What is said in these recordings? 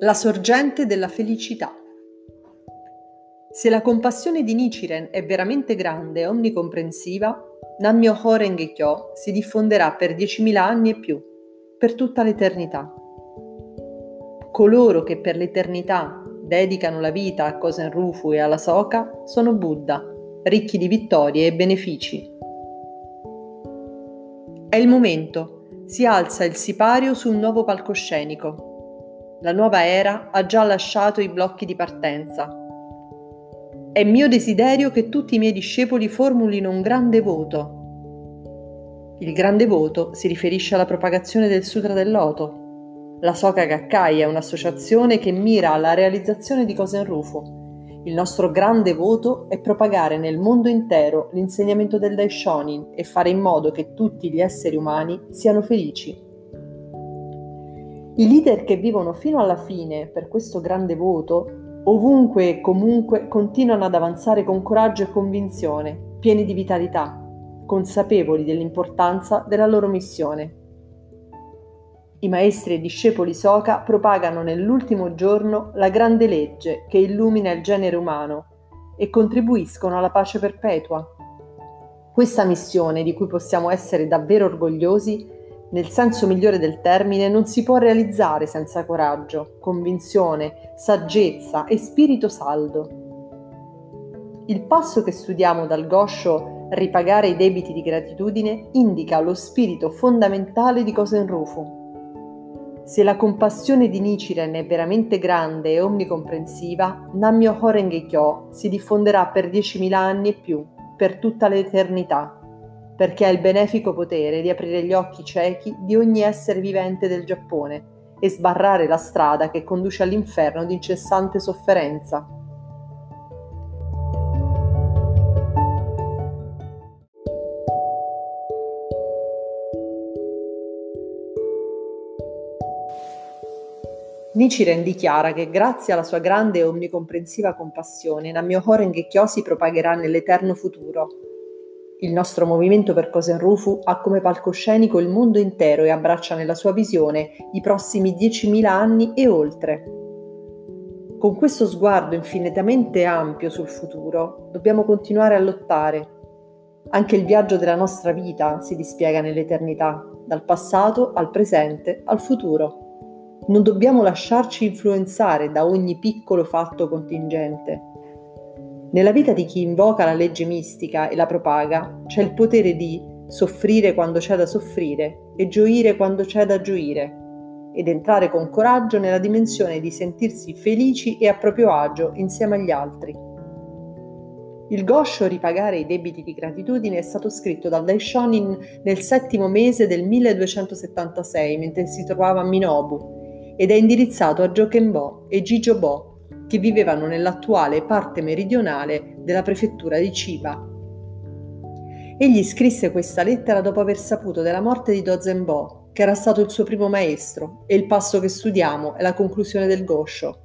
La sorgente della felicità. Se la compassione di Nichiren è veramente grande e onnicomprensiva, Nammyo Horenge Kyo si diffonderà per 10.000 anni e più, per tutta l'eternità. Coloro che per l'eternità dedicano la vita a Kosen Rufu e alla Soka sono Buddha, ricchi di vittorie e benefici. È il momento, si alza il sipario su un nuovo palcoscenico la nuova era ha già lasciato i blocchi di partenza. È mio desiderio che tutti i miei discepoli formulino un grande voto. Il grande voto si riferisce alla propagazione del Sutra del Loto. La Soka Gakkai è un'associazione che mira alla realizzazione di Kosen Rufu. Il nostro grande voto è propagare nel mondo intero l'insegnamento del Daishonin e fare in modo che tutti gli esseri umani siano felici. I leader che vivono fino alla fine per questo grande voto, ovunque e comunque continuano ad avanzare con coraggio e convinzione, pieni di vitalità, consapevoli dell'importanza della loro missione. I maestri e discepoli Soka propagano nell'ultimo giorno la grande legge che illumina il genere umano e contribuiscono alla pace perpetua. Questa missione, di cui possiamo essere davvero orgogliosi, nel senso migliore del termine, non si può realizzare senza coraggio, convinzione, saggezza e spirito saldo. Il passo che studiamo dal Gosho Ripagare i debiti di gratitudine indica lo spirito fondamentale di Kosen Rufu. Se la compassione di Nichiren è veramente grande e omnicomprensiva, Nammyo Horenge Kyo si diffonderà per 10.000 anni e più, per tutta l'eternità perché ha il benefico potere di aprire gli occhi ciechi di ogni essere vivente del Giappone e sbarrare la strada che conduce all'inferno di incessante sofferenza. Nichiren dichiara che grazie alla sua grande e omnicomprensiva compassione Nammyo Horenge Kyo si propagherà nell'eterno futuro il nostro movimento per Cosenrufu ha come palcoscenico il mondo intero e abbraccia nella sua visione i prossimi 10.000 anni e oltre. Con questo sguardo infinitamente ampio sul futuro, dobbiamo continuare a lottare. Anche il viaggio della nostra vita si dispiega nell'eternità, dal passato al presente al futuro. Non dobbiamo lasciarci influenzare da ogni piccolo fatto contingente, nella vita di chi invoca la legge mistica e la propaga c'è il potere di soffrire quando c'è da soffrire e gioire quando c'è da gioire ed entrare con coraggio nella dimensione di sentirsi felici e a proprio agio insieme agli altri. Il Gosho Ripagare i debiti di gratitudine è stato scritto dal Daishonin nel settimo mese del 1276 mentre si trovava a Minobu ed è indirizzato a Jokenbo e Jijobo che vivevano nell'attuale parte meridionale della prefettura di Chiba. Egli scrisse questa lettera dopo aver saputo della morte di Dozenbo, che era stato il suo primo maestro, e il passo che studiamo è la conclusione del Gosho.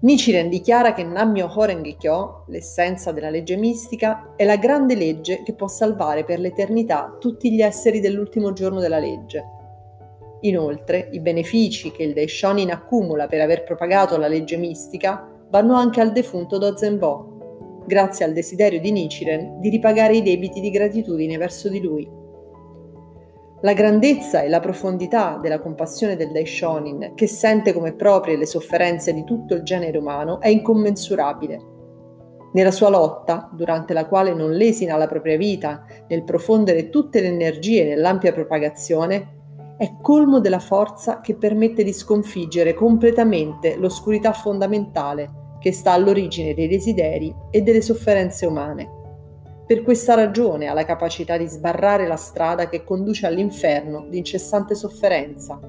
Nichiren dichiara che Nammyo Horenge Kyo, l'essenza della legge mistica, è la grande legge che può salvare per l'eternità tutti gli esseri dell'ultimo giorno della legge Inoltre, i benefici che il Daishonin accumula per aver propagato la legge mistica vanno anche al defunto Dozenbo, grazie al desiderio di Nichiren di ripagare i debiti di gratitudine verso di lui. La grandezza e la profondità della compassione del Daishonin, che sente come proprie le sofferenze di tutto il genere umano, è incommensurabile. Nella sua lotta, durante la quale non lesina la propria vita nel profondere tutte le energie nell'ampia propagazione, è colmo della forza che permette di sconfiggere completamente l'oscurità fondamentale che sta all'origine dei desideri e delle sofferenze umane. Per questa ragione ha la capacità di sbarrare la strada che conduce all'inferno di incessante sofferenza.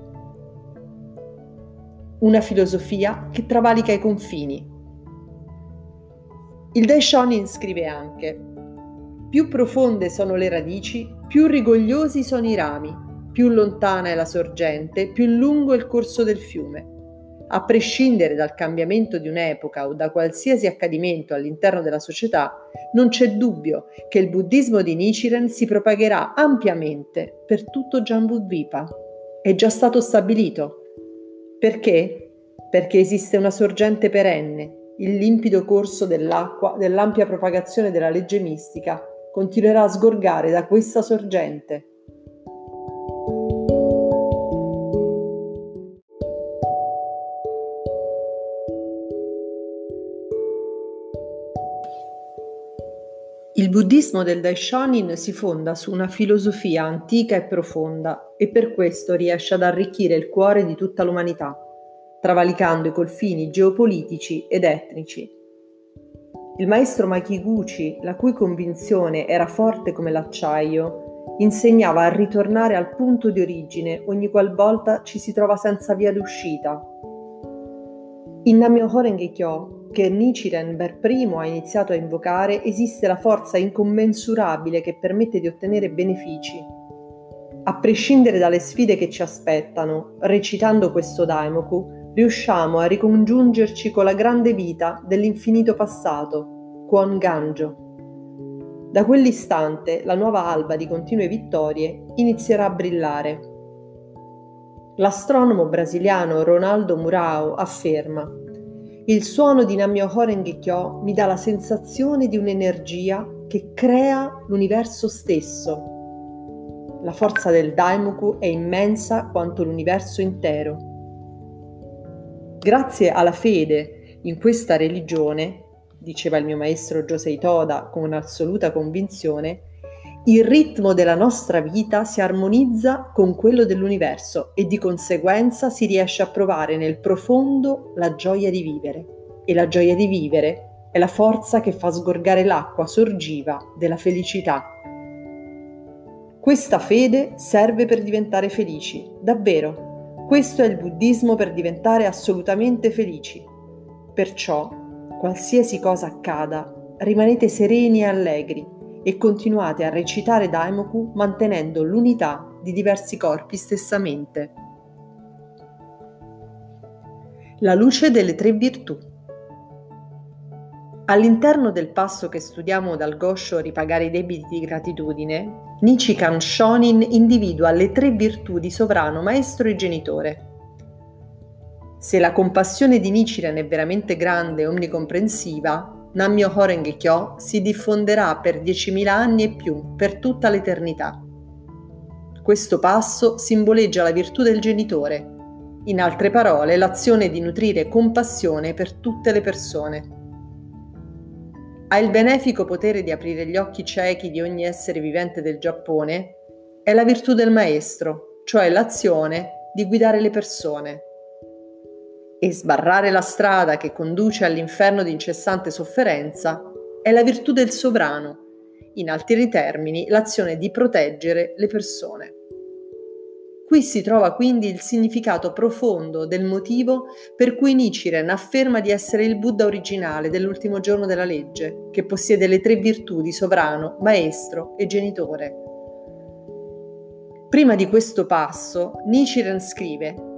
Una filosofia che travalica i confini. Il Daishonin scrive anche: Più profonde sono le radici, più rigogliosi sono i rami, più lontana è la sorgente, più lungo è il corso del fiume. A prescindere dal cambiamento di un'epoca o da qualsiasi accadimento all'interno della società, non c'è dubbio che il buddismo di Nichiren si propagherà ampiamente per tutto Jambudvipa. È già stato stabilito. Perché? Perché esiste una sorgente perenne, il limpido corso dell'acqua dell'ampia propagazione della legge mistica continuerà a sgorgare da questa sorgente. Il buddismo del Daishonin si fonda su una filosofia antica e profonda e per questo riesce ad arricchire il cuore di tutta l'umanità, travalicando i confini geopolitici ed etnici. Il maestro Makiguchi, la cui convinzione era forte come l'acciaio, insegnava a ritornare al punto di origine ogni qualvolta ci si trova senza via d'uscita. In Nammyoho Renge Kyo che Nichiren primo ha iniziato a invocare esiste la forza incommensurabile che permette di ottenere benefici. A prescindere dalle sfide che ci aspettano, recitando questo Daimoku, riusciamo a ricongiungerci con la grande vita dell'infinito passato, Kwon Ganjo. Da quell'istante la nuova alba di continue vittorie inizierà a brillare. L'astronomo brasiliano Ronaldo Murao afferma il suono di Nammyoho Renge Kyo mi dà la sensazione di un'energia che crea l'universo stesso. La forza del Daimoku è immensa quanto l'universo intero. Grazie alla fede in questa religione, diceva il mio maestro Josei Toda con assoluta convinzione, il ritmo della nostra vita si armonizza con quello dell'universo e di conseguenza si riesce a provare nel profondo la gioia di vivere. E la gioia di vivere è la forza che fa sgorgare l'acqua sorgiva della felicità. Questa fede serve per diventare felici, davvero. Questo è il buddismo per diventare assolutamente felici. Perciò, qualsiasi cosa accada, rimanete sereni e allegri e continuate a recitare Daimoku mantenendo l'unità di diversi corpi stessamente. La luce delle tre virtù. All'interno del passo che studiamo dal Gosho Ripagare i debiti di gratitudine, Nichikan Shonin individua le tre virtù di sovrano maestro e genitore. Se la compassione di Nichiren è veramente grande e omnicomprensiva, Nammyo Horenge Kyo si diffonderà per 10.000 anni e più, per tutta l'eternità. Questo passo simboleggia la virtù del genitore, in altre parole l'azione di nutrire compassione per tutte le persone. Ha il benefico potere di aprire gli occhi ciechi di ogni essere vivente del Giappone, è la virtù del maestro, cioè l'azione di guidare le persone e sbarrare la strada che conduce all'inferno di incessante sofferenza è la virtù del sovrano, in altri termini l'azione di proteggere le persone. Qui si trova quindi il significato profondo del motivo per cui Nichiren afferma di essere il Buddha originale dell'ultimo giorno della legge, che possiede le tre virtù di sovrano, maestro e genitore. Prima di questo passo, Nichiren scrive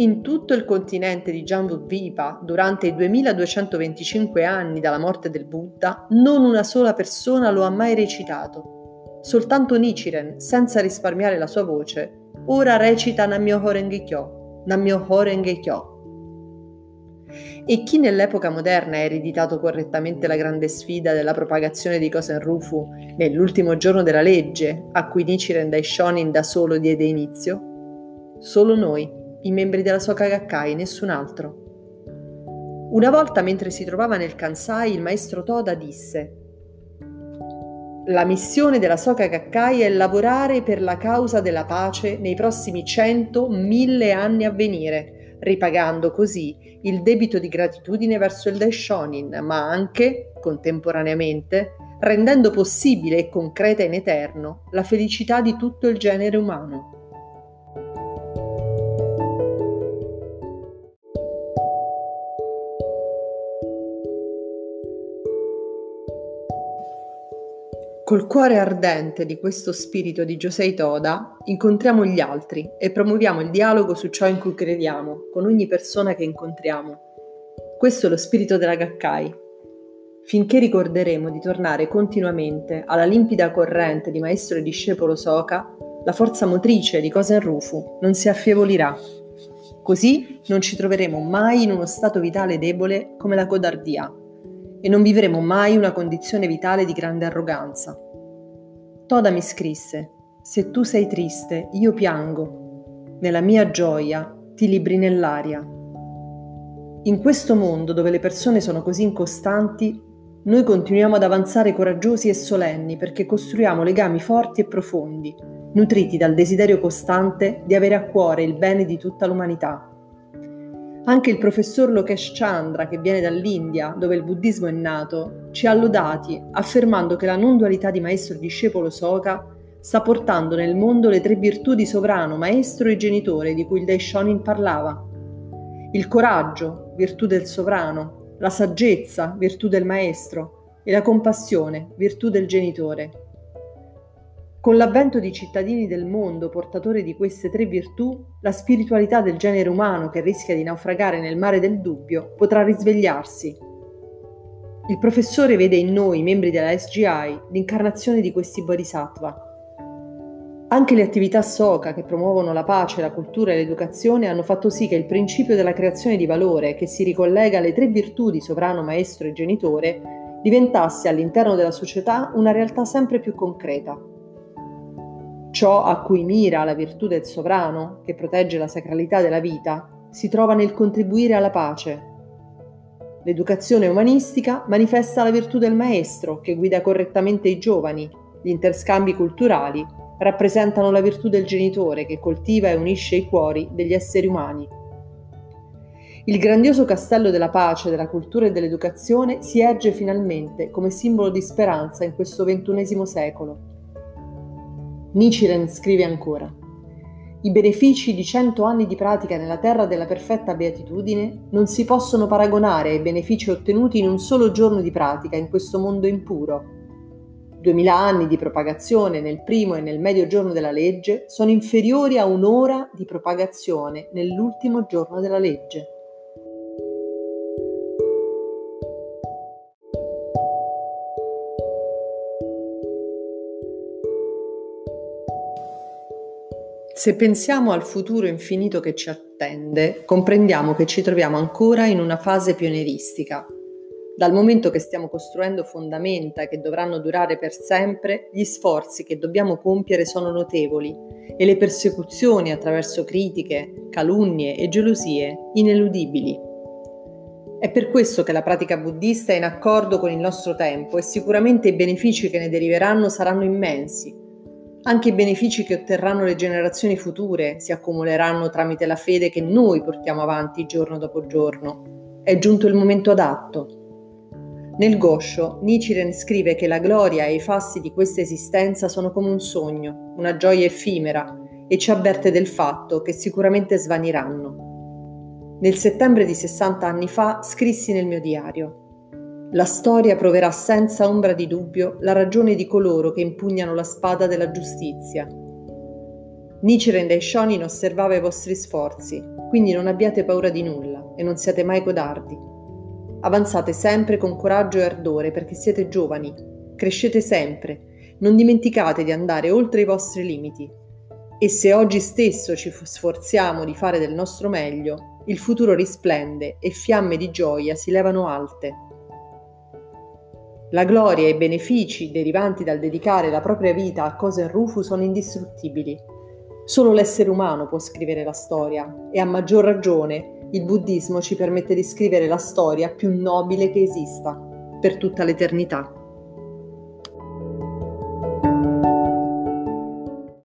in tutto il continente di Jambudvipa, durante i 2225 anni dalla morte del Buddha, non una sola persona lo ha mai recitato. Soltanto Nichiren, senza risparmiare la sua voce, ora recita Nammyoho Renge Kyo, Nammyoho Renge Kyo. E chi nell'epoca moderna ha ereditato correttamente la grande sfida della propagazione di Kosen Rufu nell'ultimo giorno della legge, a cui Nichiren Daishonin da solo diede inizio? Solo noi i membri della Soka Gakkai, nessun altro. Una volta mentre si trovava nel Kansai, il maestro Toda disse la missione della Soka Gakkai è lavorare per la causa della pace nei prossimi cento, mille anni a venire, ripagando così il debito di gratitudine verso il Daishonin, ma anche, contemporaneamente, rendendo possibile e concreta in eterno la felicità di tutto il genere umano. Col cuore ardente di questo spirito di Josei Toda, incontriamo gli altri e promuoviamo il dialogo su ciò in cui crediamo, con ogni persona che incontriamo. Questo è lo spirito della Gakkai. Finché ricorderemo di tornare continuamente alla limpida corrente di maestro e discepolo Soka, la forza motrice di Kosen Rufu non si affievolirà. Così non ci troveremo mai in uno stato vitale debole come la codardia e non vivremo mai una condizione vitale di grande arroganza. Toda mi scrisse, se tu sei triste, io piango. Nella mia gioia ti libri nell'aria. In questo mondo dove le persone sono così incostanti, noi continuiamo ad avanzare coraggiosi e solenni perché costruiamo legami forti e profondi, nutriti dal desiderio costante di avere a cuore il bene di tutta l'umanità. Anche il professor Lokesh Chandra, che viene dall'India, dove il buddismo è nato, ci ha lodati affermando che la non dualità di maestro-discepolo Soka sta portando nel mondo le tre virtù di sovrano, maestro e genitore di cui il Daishonin parlava il coraggio, virtù del sovrano, la saggezza, virtù del maestro, e la compassione, virtù del genitore. Con l'avvento di cittadini del mondo portatori di queste tre virtù, la spiritualità del genere umano che rischia di naufragare nel mare del dubbio potrà risvegliarsi. Il professore vede in noi, membri della SGI, l'incarnazione di questi bodhisattva anche le attività SOCA che promuovono la pace, la cultura e l'educazione hanno fatto sì che il principio della creazione di valore, che si ricollega alle tre virtù di sovrano, maestro e genitore, diventasse all'interno della società una realtà sempre più concreta. Ciò a cui mira la virtù del sovrano, che protegge la sacralità della vita, si trova nel contribuire alla pace. L'educazione umanistica manifesta la virtù del maestro, che guida correttamente i giovani, gli interscambi culturali rappresentano la virtù del genitore che coltiva e unisce i cuori degli esseri umani. Il grandioso castello della pace, della cultura e dell'educazione si erge finalmente come simbolo di speranza in questo ventunesimo secolo. Nichiren scrive ancora: I benefici di cento anni di pratica nella terra della perfetta beatitudine non si possono paragonare ai benefici ottenuti in un solo giorno di pratica in questo mondo impuro 2000 anni di propagazione nel primo e nel medio giorno della legge sono inferiori a un'ora di propagazione nell'ultimo giorno della legge. Se pensiamo al futuro infinito che ci attende, comprendiamo che ci troviamo ancora in una fase pionieristica, dal momento che stiamo costruendo fondamenta che dovranno durare per sempre, gli sforzi che dobbiamo compiere sono notevoli e le persecuzioni attraverso critiche, calunnie e gelosie ineludibili. È per questo che la pratica buddista è in accordo con il nostro tempo e sicuramente i benefici che ne deriveranno saranno immensi. Anche i benefici che otterranno le generazioni future si accumuleranno tramite la fede che noi portiamo avanti giorno dopo giorno. È giunto il momento adatto. Nel Gosho, Nichiren scrive che la gloria e i fassi di questa esistenza sono come un sogno, una gioia effimera, e ci avverte del fatto che sicuramente svaniranno. Nel settembre di 60 anni fa scrissi nel mio diario La storia proverà senza ombra di dubbio la ragione di coloro che impugnano la spada della giustizia. Nichiren dai Shonin osservava i vostri sforzi, quindi non abbiate paura di nulla e non siate mai codardi. Avanzate sempre con coraggio e ardore perché siete giovani, crescete sempre, non dimenticate di andare oltre i vostri limiti. E se oggi stesso ci sforziamo di fare del nostro meglio, il futuro risplende e fiamme di gioia si levano alte. La gloria e i benefici derivanti dal dedicare la propria vita a cose in Rufu sono indistruttibili. Solo l'essere umano può scrivere la storia e a maggior ragione il buddismo ci permette di scrivere la storia più nobile che esista per tutta l'eternità.